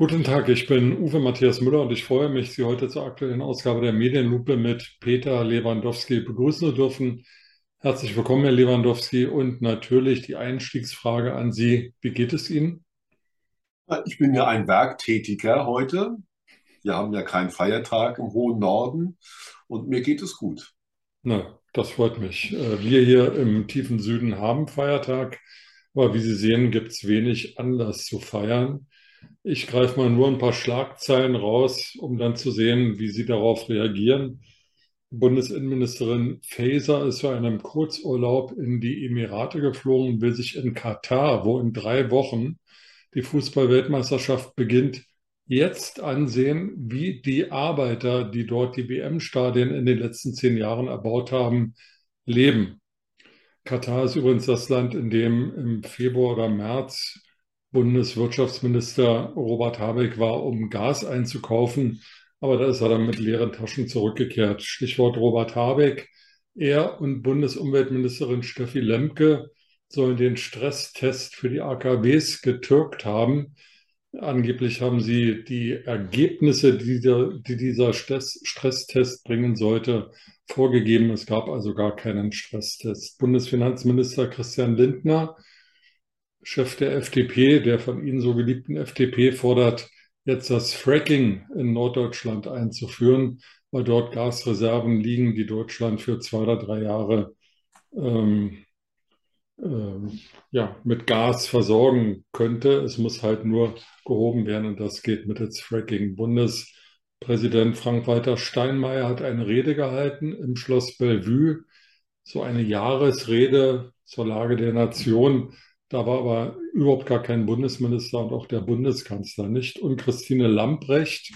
Guten Tag, ich bin Uwe Matthias Müller und ich freue mich, Sie heute zur aktuellen Ausgabe der Medienlupe mit Peter Lewandowski begrüßen zu dürfen. Herzlich willkommen, Herr Lewandowski, und natürlich die Einstiegsfrage an Sie. Wie geht es Ihnen? Ich bin ja ein Werktätiger heute. Wir haben ja keinen Feiertag im hohen Norden und mir geht es gut. Na, das freut mich. Äh, wir hier im tiefen Süden haben Feiertag, aber wie Sie sehen, gibt es wenig Anlass zu feiern. Ich greife mal nur ein paar Schlagzeilen raus, um dann zu sehen, wie Sie darauf reagieren. Bundesinnenministerin Faeser ist für einen Kurzurlaub in die Emirate geflogen und will sich in Katar, wo in drei Wochen die Fußballweltmeisterschaft beginnt, jetzt ansehen, wie die Arbeiter, die dort die WM-Stadien in den letzten zehn Jahren erbaut haben, leben. Katar ist übrigens das Land, in dem im Februar oder März Bundeswirtschaftsminister Robert Habeck war, um Gas einzukaufen. Aber da ist er dann mit leeren Taschen zurückgekehrt. Stichwort Robert Habeck. Er und Bundesumweltministerin Steffi Lemke sollen den Stresstest für die AKWs getürkt haben. Angeblich haben sie die Ergebnisse, die, der, die dieser Stresstest bringen sollte, vorgegeben. Es gab also gar keinen Stresstest. Bundesfinanzminister Christian Lindner Chef der FDP, der von Ihnen so geliebten FDP, fordert jetzt das Fracking in Norddeutschland einzuführen, weil dort Gasreserven liegen, die Deutschland für zwei oder drei Jahre ähm, äh, ja, mit Gas versorgen könnte. Es muss halt nur gehoben werden und das geht mittels Fracking. Bundespräsident Frank-Walter Steinmeier hat eine Rede gehalten im Schloss Bellevue, so eine Jahresrede zur Lage der Nation da war aber überhaupt gar kein Bundesminister und auch der Bundeskanzler nicht. Und Christine Lambrecht,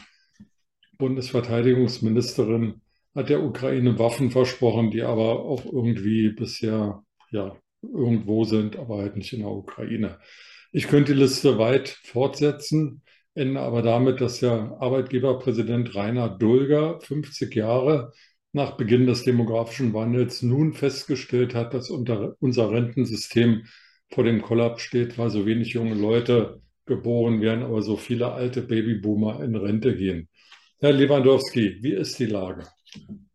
Bundesverteidigungsministerin, hat der Ukraine Waffen versprochen, die aber auch irgendwie bisher ja, irgendwo sind, aber halt nicht in der Ukraine. Ich könnte die Liste weit fortsetzen, ende aber damit, dass der Arbeitgeberpräsident Rainer Dulger, 50 Jahre nach Beginn des demografischen Wandels, nun festgestellt hat, dass unser Rentensystem vor dem Kollaps steht, weil so wenig junge Leute geboren werden, aber so viele alte Babyboomer in Rente gehen. Herr Lewandowski, wie ist die Lage?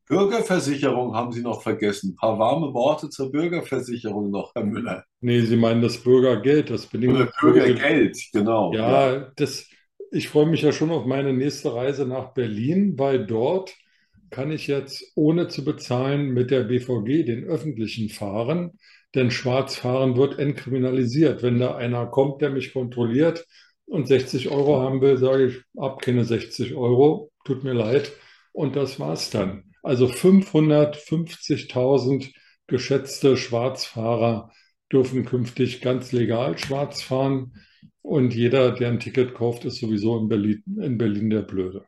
Bürgerversicherung haben Sie noch vergessen. Ein paar warme Worte zur Bürgerversicherung noch, Herr Müller. Nee, Sie meinen das Bürgergeld, das bedingte Bürgergeld, genau. Ja, ja, Das, ich freue mich ja schon auf meine nächste Reise nach Berlin, weil dort kann ich jetzt ohne zu bezahlen mit der BVG den öffentlichen fahren denn Schwarzfahren wird entkriminalisiert. Wenn da einer kommt, der mich kontrolliert und 60 Euro haben will, sage ich, ab keine 60 Euro, tut mir leid. Und das war's dann. Also 550.000 geschätzte Schwarzfahrer dürfen künftig ganz legal schwarz fahren. Und jeder, der ein Ticket kauft, ist sowieso in Berlin, in Berlin der Blöde.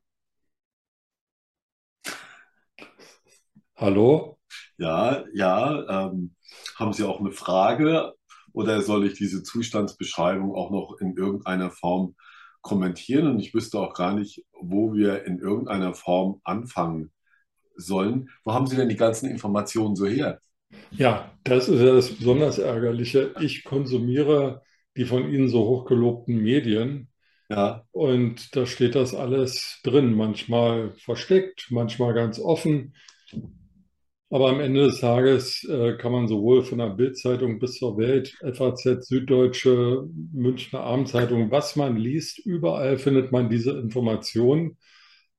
Hallo? Ja, ja. Ähm, haben Sie auch eine Frage oder soll ich diese Zustandsbeschreibung auch noch in irgendeiner Form kommentieren? Und ich wüsste auch gar nicht, wo wir in irgendeiner Form anfangen sollen. Wo haben Sie denn die ganzen Informationen so her? Ja, das ist ja das besonders Ärgerliche. Ich konsumiere die von Ihnen so hochgelobten Medien. Ja. Und da steht das alles drin, manchmal versteckt, manchmal ganz offen. Aber am Ende des Tages äh, kann man sowohl von der Bildzeitung bis zur Welt, FAZ, Süddeutsche, Münchner Abendzeitung, was man liest, überall findet man diese Informationen.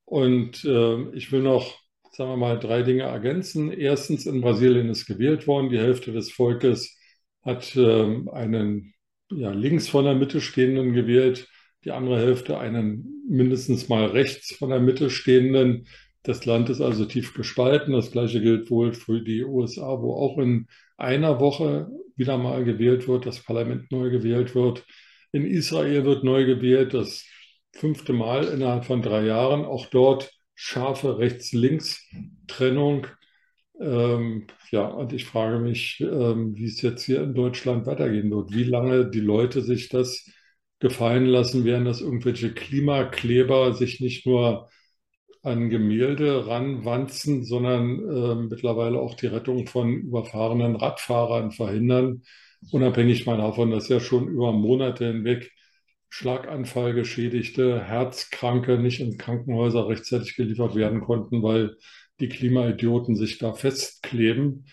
Und äh, ich will noch, sagen wir mal, drei Dinge ergänzen. Erstens, in Brasilien ist gewählt worden. Die Hälfte des Volkes hat äh, einen ja, links von der Mitte stehenden gewählt, die andere Hälfte einen mindestens mal rechts von der Mitte stehenden. Das Land ist also tief gespalten. Das gleiche gilt wohl für die USA, wo auch in einer Woche wieder mal gewählt wird, das Parlament neu gewählt wird. In Israel wird neu gewählt, das fünfte Mal innerhalb von drei Jahren. Auch dort scharfe Rechts-Links-Trennung. Ähm, ja, und ich frage mich, ähm, wie es jetzt hier in Deutschland weitergehen wird. Wie lange die Leute sich das gefallen lassen werden, dass irgendwelche Klimakleber sich nicht nur an Gemälde ranwanzen, sondern äh, mittlerweile auch die Rettung von überfahrenen Radfahrern verhindern, unabhängig mal davon, dass ja schon über Monate hinweg Schlaganfall geschädigte, Herzkranke nicht in Krankenhäuser rechtzeitig geliefert werden konnten, weil die Klimaidioten sich da festkleben.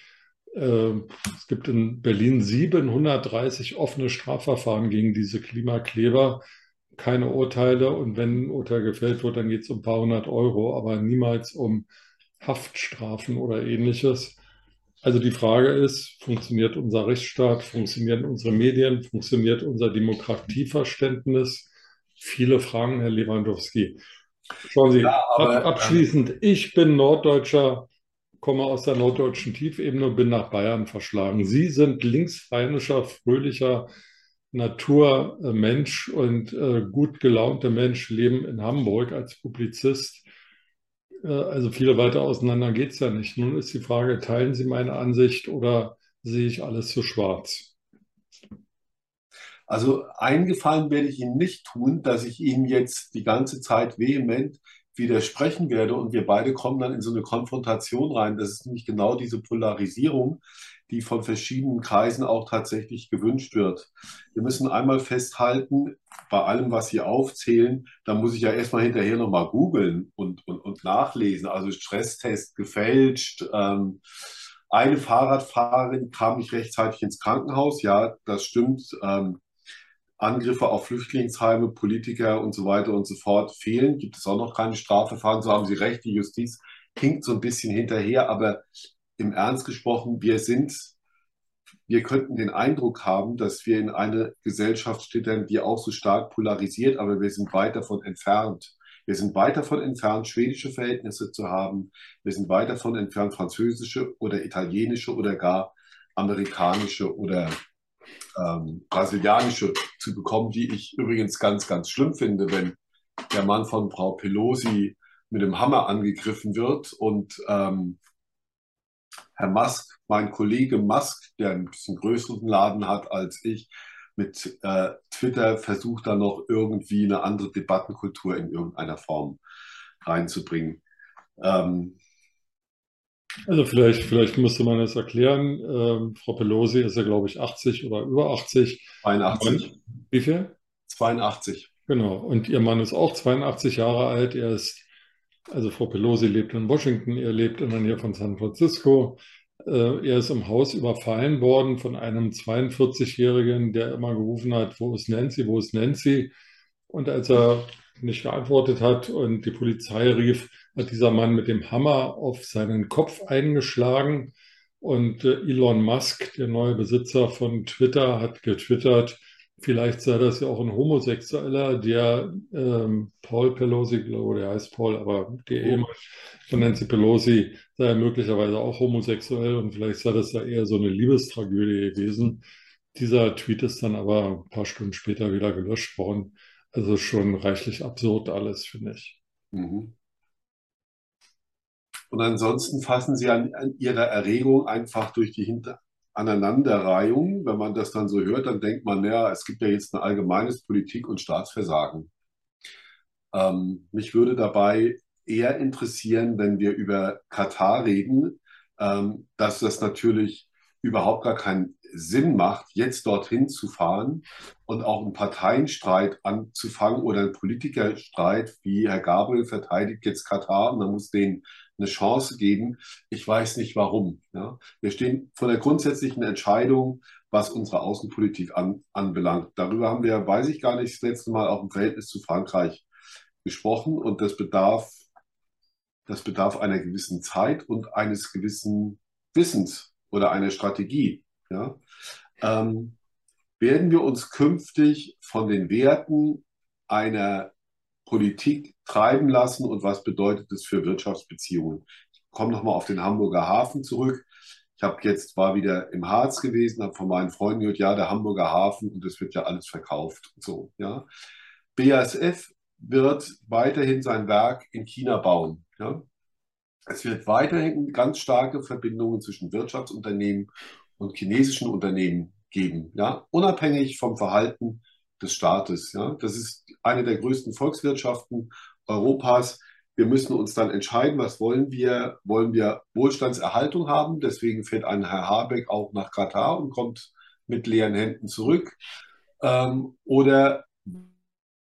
Ähm, es gibt in Berlin 730 offene Strafverfahren gegen diese Klimakleber, keine Urteile und wenn ein Urteil gefällt wird, dann geht es um ein paar hundert Euro, aber niemals um Haftstrafen oder ähnliches. Also die Frage ist, funktioniert unser Rechtsstaat, funktionieren unsere Medien, funktioniert unser Demokratieverständnis? Viele Fragen, Herr Lewandowski. Schauen Sie, ja, aber, abschließend, ich bin Norddeutscher, komme aus der norddeutschen Tiefebene und bin nach Bayern verschlagen. Sie sind linksrheinischer, fröhlicher Naturmensch und äh, gut gelaunter Mensch, leben in Hamburg als Publizist. Äh, also viele weiter auseinander geht es ja nicht. Nun ist die Frage, teilen Sie meine Ansicht oder sehe ich alles zu schwarz? Also eingefallen werde ich Ihnen nicht tun, dass ich Ihnen jetzt die ganze Zeit vehement widersprechen werde und wir beide kommen dann in so eine Konfrontation rein. Das ist nämlich genau diese Polarisierung, die von verschiedenen Kreisen auch tatsächlich gewünscht wird. Wir müssen einmal festhalten, bei allem, was Sie aufzählen, da muss ich ja erstmal hinterher nochmal googeln und, und, und nachlesen. Also Stresstest gefälscht. Ähm, eine Fahrradfahrerin kam nicht rechtzeitig ins Krankenhaus. Ja, das stimmt. Ähm, Angriffe auf Flüchtlingsheime, Politiker und so weiter und so fort fehlen. Gibt es auch noch keine Strafverfahren? So haben Sie recht. Die Justiz hinkt so ein bisschen hinterher. Aber im Ernst gesprochen, wir sind, wir könnten den Eindruck haben, dass wir in eine Gesellschaft schlittern, die auch so stark polarisiert, aber wir sind weit davon entfernt. Wir sind weit davon entfernt, schwedische Verhältnisse zu haben. Wir sind weit davon entfernt, französische oder italienische oder gar amerikanische oder ähm, brasilianische zu bekommen, die ich übrigens ganz, ganz schlimm finde, wenn der Mann von Frau Pelosi mit dem Hammer angegriffen wird und ähm, Herr Musk, mein Kollege Musk, der ein bisschen größeren Laden hat als ich, mit äh, Twitter versucht da noch irgendwie eine andere Debattenkultur in irgendeiner Form reinzubringen. Ähm, also vielleicht, vielleicht müsste man das erklären. Ähm, Frau Pelosi ist ja, glaube ich, 80 oder über 80. 82. wie viel? 82. Genau. Und ihr Mann ist auch 82 Jahre alt. Er ist also Frau Pelosi lebt in Washington, er lebt in der Nähe von San Francisco. Äh, er ist im Haus überfallen worden von einem 42-Jährigen, der immer gerufen hat, wo ist Nancy, wo ist Nancy? Und als er nicht geantwortet hat und die Polizei rief, hat dieser Mann mit dem Hammer auf seinen Kopf eingeschlagen. Und äh, Elon Musk, der neue Besitzer von Twitter, hat getwittert, Vielleicht sei das ja auch ein Homosexueller, der ähm, Paul Pelosi, glaube der heißt Paul, aber der Ehemann von Nancy Pelosi sei ja möglicherweise auch homosexuell und vielleicht sei das ja eher so eine Liebestragödie gewesen. Dieser Tweet ist dann aber ein paar Stunden später wieder gelöscht worden. Also schon reichlich absurd alles, finde ich. Mhm. Und ansonsten fassen Sie an, an Ihrer Erregung einfach durch die Hinter Aneinanderreihung. Wenn man das dann so hört, dann denkt man, ja, es gibt ja jetzt ein allgemeines Politik- und Staatsversagen. Ähm, mich würde dabei eher interessieren, wenn wir über Katar reden, ähm, dass das natürlich überhaupt gar keinen Sinn macht, jetzt dorthin zu fahren und auch einen Parteienstreit anzufangen oder einen Politikerstreit, wie Herr Gabriel verteidigt jetzt Katar und man muss denen eine Chance geben. Ich weiß nicht warum. Ja. Wir stehen vor der grundsätzlichen Entscheidung, was unsere Außenpolitik an, anbelangt. Darüber haben wir, weiß ich gar nicht, das letzte Mal auch im Verhältnis zu Frankreich gesprochen und das bedarf, das bedarf einer gewissen Zeit und eines gewissen Wissens oder einer Strategie. Ja. Ähm, werden wir uns künftig von den Werten einer Politik treiben lassen und was bedeutet das für Wirtschaftsbeziehungen? Ich komme nochmal auf den Hamburger Hafen zurück. Ich habe jetzt war wieder im Harz gewesen, habe von meinen Freunden gehört, ja, der Hamburger Hafen und es wird ja alles verkauft. So, ja. BASF wird weiterhin sein Werk in China bauen. Ja. Es wird weiterhin ganz starke Verbindungen zwischen Wirtschaftsunternehmen und chinesischen Unternehmen geben, ja, unabhängig vom Verhalten des Staates. Ja. Das ist eine der größten Volkswirtschaften Europas. Wir müssen uns dann entscheiden, was wollen wir? Wollen wir Wohlstandserhaltung haben? Deswegen fährt ein Herr Habeck auch nach Katar und kommt mit leeren Händen zurück. Ähm, oder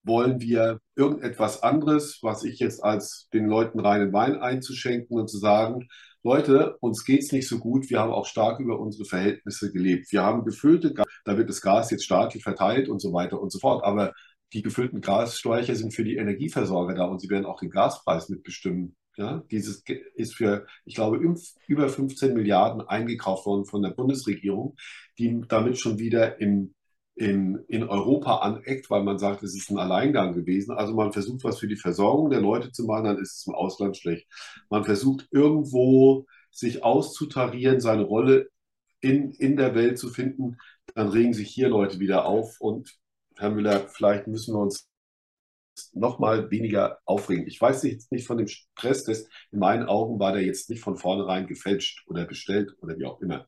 wollen wir irgendetwas anderes, was ich jetzt als den Leuten reinen Wein einzuschenken und zu sagen, Leute, uns geht es nicht so gut, wir haben auch stark über unsere Verhältnisse gelebt. Wir haben gefüllte, da wird das Gas jetzt staatlich verteilt und so weiter und so fort. Aber die gefüllten Gasspeicher sind für die Energieversorger da und sie werden auch den Gaspreis mitbestimmen. Ja, dieses ist für, ich glaube, über 15 Milliarden eingekauft worden von der Bundesregierung, die damit schon wieder im in, in Europa aneckt, weil man sagt, es ist ein Alleingang gewesen. Also man versucht, was für die Versorgung der Leute zu machen, dann ist es im Ausland schlecht. Man versucht irgendwo sich auszutarieren, seine Rolle in, in der Welt zu finden, dann regen sich hier Leute wieder auf. Und Herr Müller, vielleicht müssen wir uns noch mal weniger aufregen. Ich weiß jetzt nicht von dem Stresstest. In meinen Augen war der jetzt nicht von vornherein gefälscht oder bestellt oder wie auch immer.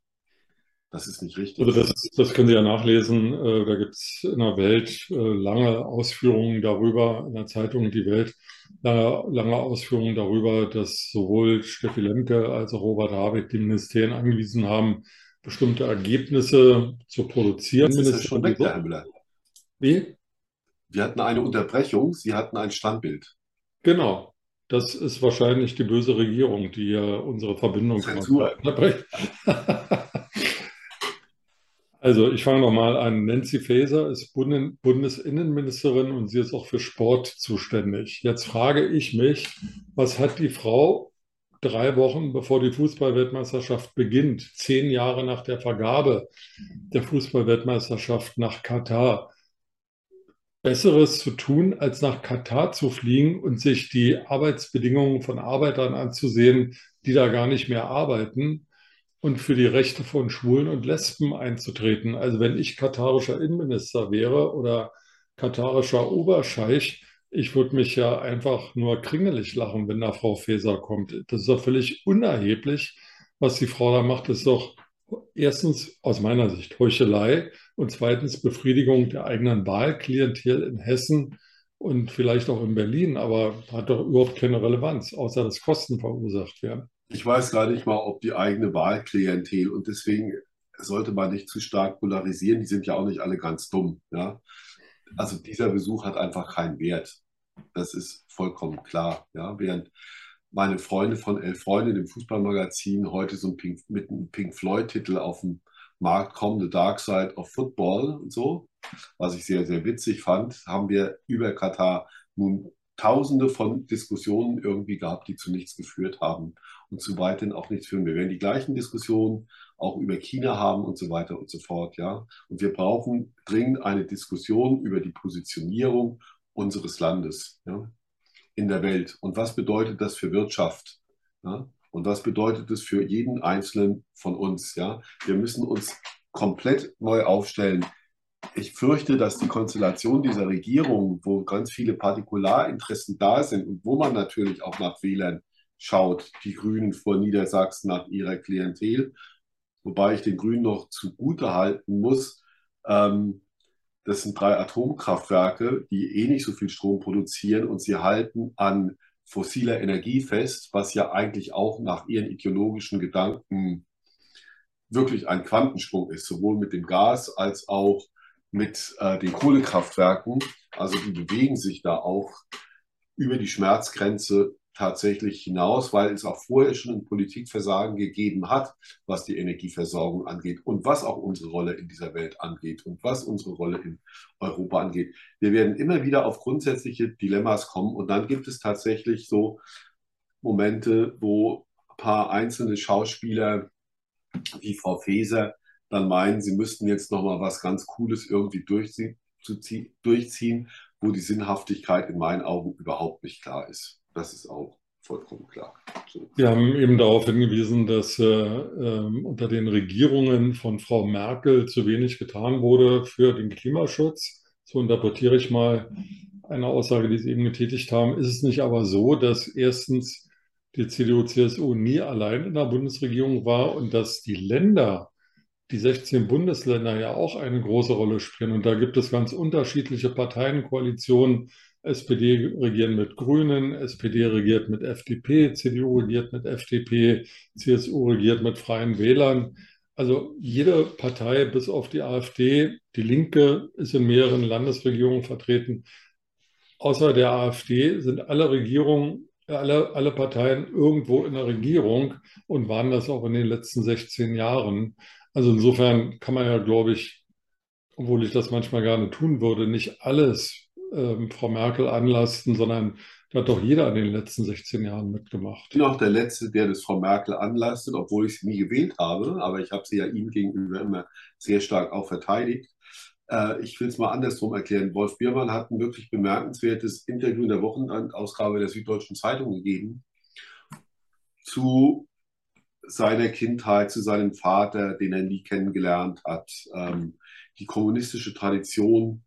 Das ist nicht richtig. Also das, das können Sie ja nachlesen. Äh, da gibt es in der Welt äh, lange Ausführungen darüber, in der Zeitung Die Welt, lange, lange Ausführungen darüber, dass sowohl Steffi Lemke als auch Robert Habeck die Ministerien angewiesen haben, bestimmte Ergebnisse zu produzieren. Jetzt ist schon weg, Herr Müller. Wie? Wir hatten eine Unterbrechung, Sie hatten ein Standbild. Genau. Das ist wahrscheinlich die böse Regierung, die ja unsere Verbindung Zensur. Also ich fange nochmal an. Nancy Faeser ist Bundesinnenministerin und sie ist auch für Sport zuständig. Jetzt frage ich mich, was hat die Frau drei Wochen bevor die Fußballweltmeisterschaft beginnt, zehn Jahre nach der Vergabe der Fußballweltmeisterschaft nach Katar, Besseres zu tun, als nach Katar zu fliegen und sich die Arbeitsbedingungen von Arbeitern anzusehen, die da gar nicht mehr arbeiten und für die Rechte von Schwulen und Lesben einzutreten. Also wenn ich katarischer Innenminister wäre oder katarischer Oberscheich, ich würde mich ja einfach nur kringelig lachen, wenn da Frau Faeser kommt. Das ist doch völlig unerheblich, was die Frau da macht. Das ist doch erstens aus meiner Sicht Heuchelei und zweitens Befriedigung der eigenen Wahlklientel in Hessen und vielleicht auch in Berlin, aber hat doch überhaupt keine Relevanz, außer dass Kosten verursacht werden ich weiß gar nicht mal, ob die eigene Wahlklientel und deswegen sollte man nicht zu stark polarisieren. Die sind ja auch nicht alle ganz dumm. Ja? Also dieser Besuch hat einfach keinen Wert. Das ist vollkommen klar. Ja? Während meine Freunde von Elf Freunde, dem Fußballmagazin, heute so ein Pink, mit einem Pink Floyd-Titel auf dem Markt kommen, The Dark Side of Football und so, was ich sehr, sehr witzig fand, haben wir über Katar nun tausende von Diskussionen irgendwie gehabt, die zu nichts geführt haben und zu weiterhin auch nichts führen. Wir werden die gleichen Diskussionen auch über China haben und so weiter und so fort, ja. Und wir brauchen dringend eine Diskussion über die Positionierung unseres Landes ja, in der Welt. Und was bedeutet das für Wirtschaft? Ja? Und was bedeutet das für jeden Einzelnen von uns? Ja? Wir müssen uns komplett neu aufstellen ich fürchte, dass die Konstellation dieser Regierung, wo ganz viele Partikularinteressen da sind und wo man natürlich auch nach Wählern schaut, die Grünen vor Niedersachsen nach ihrer Klientel, wobei ich den Grünen noch zugute halten muss, ähm, das sind drei Atomkraftwerke, die eh nicht so viel Strom produzieren und sie halten an fossiler Energie fest, was ja eigentlich auch nach ihren ideologischen Gedanken wirklich ein Quantensprung ist, sowohl mit dem Gas als auch mit äh, den Kohlekraftwerken. Also die bewegen sich da auch über die Schmerzgrenze tatsächlich hinaus, weil es auch vorher schon ein Politikversagen gegeben hat, was die Energieversorgung angeht und was auch unsere Rolle in dieser Welt angeht und was unsere Rolle in Europa angeht. Wir werden immer wieder auf grundsätzliche Dilemmas kommen und dann gibt es tatsächlich so Momente, wo ein paar einzelne Schauspieler wie Frau Feser dann meinen, sie müssten jetzt nochmal was ganz Cooles irgendwie durchziehen, wo die Sinnhaftigkeit in meinen Augen überhaupt nicht klar ist. Das ist auch vollkommen klar. So. Wir haben eben darauf hingewiesen, dass äh, äh, unter den Regierungen von Frau Merkel zu wenig getan wurde für den Klimaschutz. So interpretiere ich mal eine Aussage, die Sie eben getätigt haben. Ist es nicht aber so, dass erstens die CDU-CSU nie allein in der Bundesregierung war und dass die Länder die 16 Bundesländer ja auch eine große Rolle spielen. Und da gibt es ganz unterschiedliche Parteienkoalitionen. SPD regieren mit Grünen, SPD regiert mit FDP, CDU regiert mit FDP, CSU regiert mit Freien Wählern. Also jede Partei bis auf die AfD, die Linke ist in mehreren Landesregierungen vertreten, außer der AfD sind alle Regierungen, alle, alle Parteien irgendwo in der Regierung und waren das auch in den letzten 16 Jahren. Also insofern kann man ja, glaube ich, obwohl ich das manchmal gerne tun würde, nicht alles ähm, Frau Merkel anlasten, sondern da hat doch jeder in den letzten 16 Jahren mitgemacht. Ich bin auch der Letzte, der das Frau Merkel anlastet, obwohl ich sie nie gewählt habe, aber ich habe sie ja ihm gegenüber immer sehr stark auch verteidigt. Äh, ich will es mal andersrum erklären. Wolf Biermann hat ein wirklich bemerkenswertes Interview in der Wochenausgabe der Süddeutschen Zeitung gegeben zu seiner Kindheit, zu seinem Vater, den er nie kennengelernt hat, ähm, die kommunistische Tradition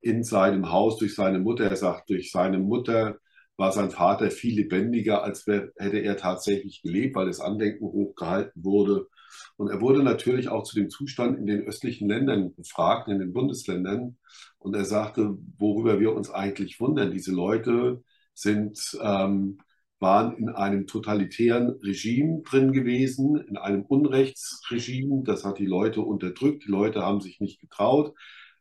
in seinem Haus durch seine Mutter. Er sagt, durch seine Mutter war sein Vater viel lebendiger, als hätte er tatsächlich gelebt, weil das Andenken hochgehalten wurde. Und er wurde natürlich auch zu dem Zustand in den östlichen Ländern befragt, in den Bundesländern. Und er sagte, worüber wir uns eigentlich wundern, diese Leute sind, ähm, waren in einem totalitären Regime drin gewesen, in einem Unrechtsregime. Das hat die Leute unterdrückt. Die Leute haben sich nicht getraut.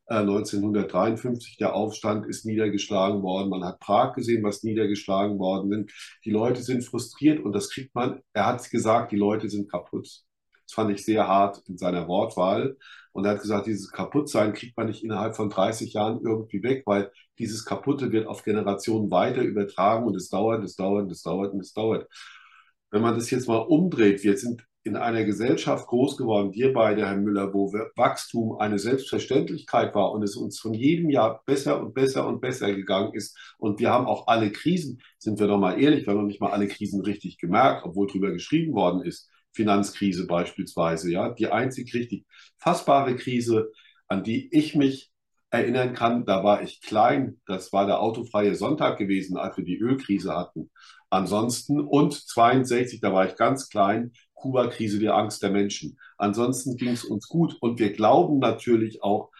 1953 äh, der Aufstand ist niedergeschlagen worden. Man hat Prag gesehen, was niedergeschlagen worden sind. Die Leute sind frustriert und das kriegt man, er hat gesagt, die Leute sind kaputt. Das fand ich sehr hart in seiner Wortwahl. Und er hat gesagt, dieses Kaputtsein kriegt man nicht innerhalb von 30 Jahren irgendwie weg, weil dieses Kaputte wird auf Generationen weiter übertragen und es dauert, es dauert, es dauert und es dauert. Wenn man das jetzt mal umdreht, wir sind in einer Gesellschaft groß geworden, wir beide, Herr Müller, wo Wachstum eine Selbstverständlichkeit war und es uns von jedem Jahr besser und besser und besser gegangen ist. Und wir haben auch alle Krisen, sind wir doch mal ehrlich, wir haben noch nicht mal alle Krisen richtig gemerkt, obwohl drüber geschrieben worden ist. Finanzkrise beispielsweise, ja, die einzig richtig fassbare Krise, an die ich mich erinnern kann, da war ich klein, das war der autofreie Sonntag gewesen, als wir die Ölkrise hatten. Ansonsten, und 62, da war ich ganz klein, Kuba-Krise, die Angst der Menschen. Ansonsten ging es uns gut und wir glauben natürlich auch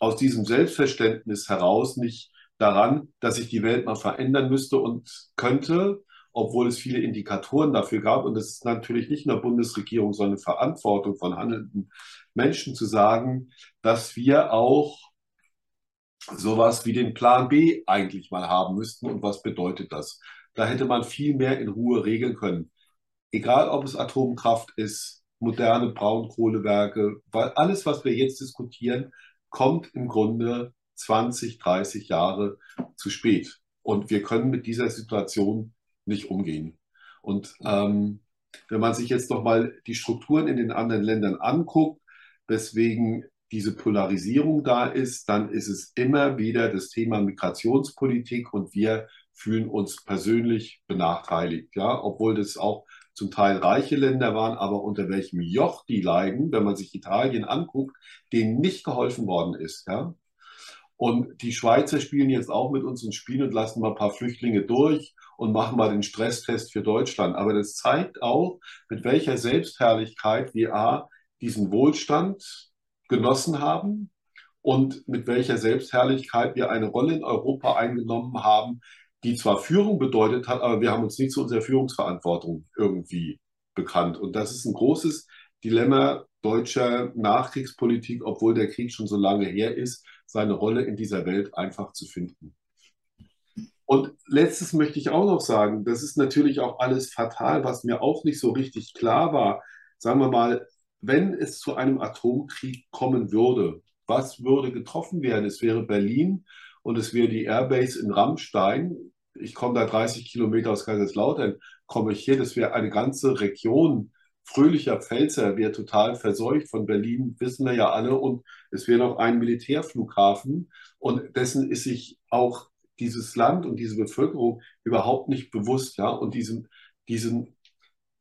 aus diesem Selbstverständnis heraus nicht daran, dass sich die Welt mal verändern müsste und könnte, obwohl es viele Indikatoren dafür gab. Und es ist natürlich nicht nur Bundesregierung, sondern Verantwortung von handelnden Menschen zu sagen, dass wir auch sowas wie den Plan B eigentlich mal haben müssten. Und was bedeutet das? Da hätte man viel mehr in Ruhe regeln können. Egal, ob es Atomkraft ist, moderne Braunkohlewerke, weil alles, was wir jetzt diskutieren, kommt im Grunde 20, 30 Jahre zu spät. Und wir können mit dieser Situation nicht umgehen. Und ähm, wenn man sich jetzt nochmal die Strukturen in den anderen Ländern anguckt, weswegen diese Polarisierung da ist, dann ist es immer wieder das Thema Migrationspolitik und wir fühlen uns persönlich benachteiligt, ja, obwohl das auch zum Teil reiche Länder waren, aber unter welchem Joch die leiden, wenn man sich Italien anguckt, denen nicht geholfen worden ist, ja. Und die Schweizer spielen jetzt auch mit uns ein Spiel und lassen mal ein paar Flüchtlinge durch und machen mal den Stresstest für Deutschland. Aber das zeigt auch, mit welcher Selbstherrlichkeit wir A, diesen Wohlstand genossen haben und mit welcher Selbstherrlichkeit wir eine Rolle in Europa eingenommen haben, die zwar Führung bedeutet hat, aber wir haben uns nicht zu unserer Führungsverantwortung irgendwie bekannt. Und das ist ein großes Dilemma deutscher Nachkriegspolitik, obwohl der Krieg schon so lange her ist, seine Rolle in dieser Welt einfach zu finden. Und letztes möchte ich auch noch sagen, das ist natürlich auch alles fatal, was mir auch nicht so richtig klar war. Sagen wir mal, wenn es zu einem Atomkrieg kommen würde, was würde getroffen werden? Es wäre Berlin und es wäre die Airbase in Rammstein. Ich komme da 30 Kilometer aus Kaiserslautern, komme ich hier, das wäre eine ganze Region. Fröhlicher Pfälzer, wäre total verseucht. Von Berlin, wissen wir ja alle, und es wäre noch ein Militärflughafen. Und dessen ist sich auch dieses Land und diese Bevölkerung überhaupt nicht bewusst, ja, und diesen, diesen,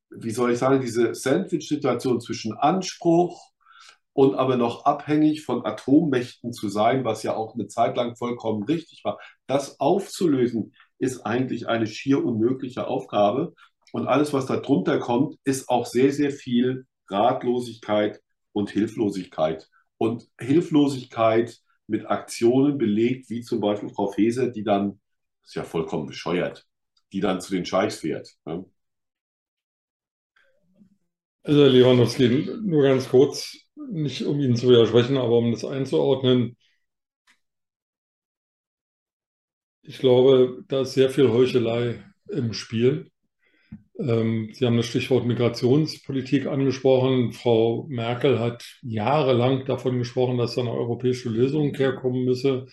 wie soll ich sagen, diese Sandwich-Situation zwischen Anspruch und aber noch abhängig von Atommächten zu sein, was ja auch eine Zeit lang vollkommen richtig war, das aufzulösen, ist eigentlich eine schier unmögliche Aufgabe. Und alles, was da drunter kommt, ist auch sehr, sehr viel Ratlosigkeit und Hilflosigkeit. Und Hilflosigkeit mit Aktionen belegt, wie zum Beispiel Frau Feser, die dann, das ist ja vollkommen bescheuert, die dann zu den Scheichs fährt. Ne? Also Lewandowski, nur ganz kurz, nicht um Ihnen zu widersprechen, aber um das einzuordnen. Ich glaube, da ist sehr viel Heuchelei im Spiel. Ähm, Sie haben das Stichwort Migrationspolitik angesprochen. Frau Merkel hat jahrelang davon gesprochen, dass da eine europäische Lösung herkommen müsse.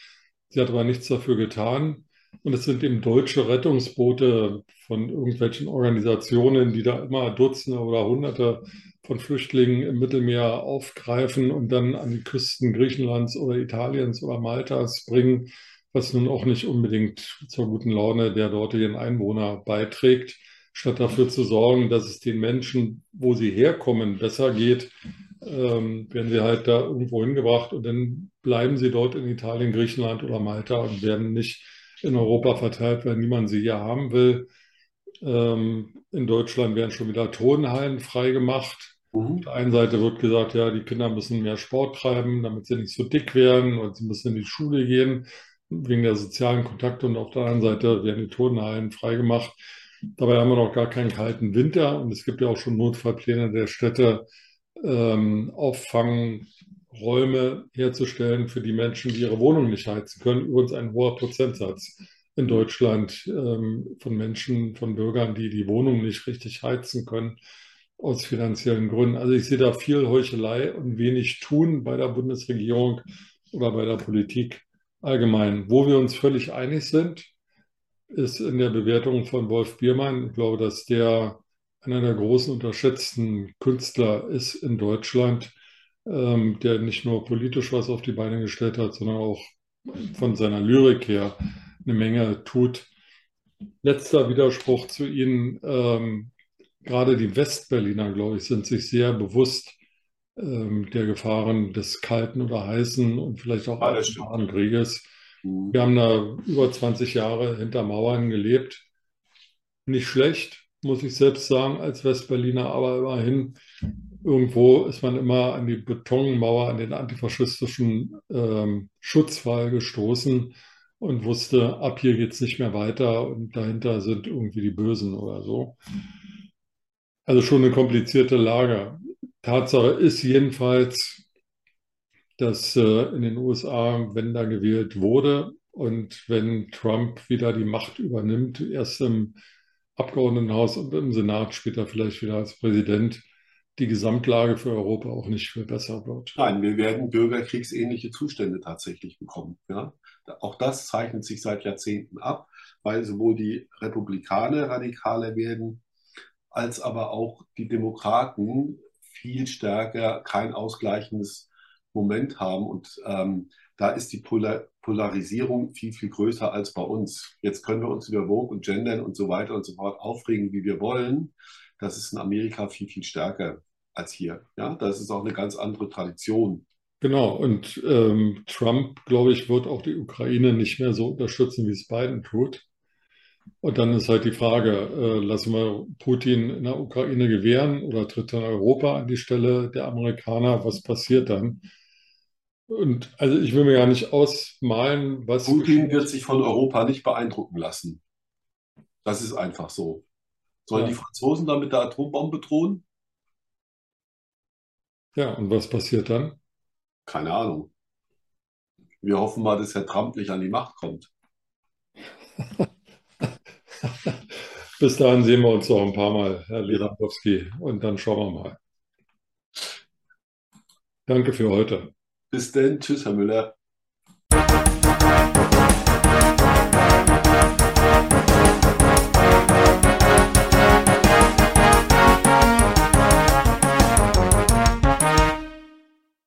Sie hat aber nichts dafür getan. Und es sind eben deutsche Rettungsboote von irgendwelchen Organisationen, die da immer Dutzende oder Hunderte von Flüchtlingen im Mittelmeer aufgreifen und dann an die Küsten Griechenlands oder Italiens oder Maltas bringen, was nun auch nicht unbedingt zur guten Laune der dortigen Einwohner beiträgt statt dafür zu sorgen, dass es den Menschen, wo sie herkommen, besser geht, ähm, werden sie halt da irgendwo hingebracht und dann bleiben sie dort in Italien, Griechenland oder Malta und werden nicht in Europa verteilt, weil niemand sie hier haben will. Ähm, in Deutschland werden schon wieder Turnhallen freigemacht. Mhm. Auf der einen Seite wird gesagt, ja, die Kinder müssen mehr Sport treiben, damit sie nicht so dick werden und sie müssen in die Schule gehen, wegen der sozialen Kontakte. Und auf der anderen Seite werden die Turnhallen freigemacht Dabei haben wir noch gar keinen kalten Winter und es gibt ja auch schon Notfallpläne der Städte, ähm, Auffangräume herzustellen für die Menschen, die ihre Wohnung nicht heizen können. Übrigens ein hoher Prozentsatz in Deutschland ähm, von Menschen, von Bürgern, die die Wohnung nicht richtig heizen können aus finanziellen Gründen. Also ich sehe da viel Heuchelei und wenig tun bei der Bundesregierung oder bei der Politik allgemein. Wo wir uns völlig einig sind, ist in der Bewertung von Wolf Biermann. Ich glaube, dass der einer der großen unterschätzten Künstler ist in Deutschland, ähm, der nicht nur politisch was auf die Beine gestellt hat, sondern auch von seiner Lyrik her eine Menge tut. Letzter Widerspruch zu Ihnen. Ähm, gerade die Westberliner, glaube ich, sind sich sehr bewusst ähm, der Gefahren des Kalten oder Heißen und vielleicht auch ja, Krieges. Mhm. Wir haben da über 20 Jahre hinter Mauern gelebt. Nicht schlecht, muss ich selbst sagen, als Westberliner, aber immerhin, irgendwo ist man immer an die Betonmauer, an den antifaschistischen ähm, Schutzwall gestoßen und wusste, ab hier geht es nicht mehr weiter und dahinter sind irgendwie die Bösen oder so. Also schon eine komplizierte Lage. Tatsache ist jedenfalls, dass äh, in den USA, wenn da gewählt wurde und wenn Trump wieder die Macht übernimmt, erst im Abgeordnetenhaus und im Senat, später vielleicht wieder als Präsident, die Gesamtlage für Europa auch nicht viel besser wird. Nein, wir werden bürgerkriegsähnliche Zustände tatsächlich bekommen. Ja? Auch das zeichnet sich seit Jahrzehnten ab, weil sowohl die Republikaner radikaler werden, als aber auch die Demokraten viel stärker kein ausgleichendes Moment haben. Und ähm, da ist die Polar Polarisierung viel, viel größer als bei uns. Jetzt können wir uns über Vogue und Gendern und so weiter und so fort aufregen, wie wir wollen. Das ist in Amerika viel, viel stärker als hier. Ja, das ist auch eine ganz andere Tradition. Genau, und ähm, Trump, glaube ich, wird auch die Ukraine nicht mehr so unterstützen, wie es Biden tut. Und dann ist halt die Frage, äh, lassen wir Putin in der Ukraine gewähren oder tritt dann Europa an die Stelle der Amerikaner? Was passiert dann? Und also ich will mir gar nicht ausmalen, was. Putin wird sich von Europa nicht beeindrucken lassen. Das ist einfach so. Sollen ja. die Franzosen da mit der Atombombe drohen? Ja, und was passiert dann? Keine Ahnung. Wir hoffen mal, dass Herr Trump nicht an die Macht kommt. Bis dahin sehen wir uns noch ein paar Mal, Herr Lewandowski, und dann schauen wir mal. Danke für heute. Bis dann. Tschüss, Herr Müller.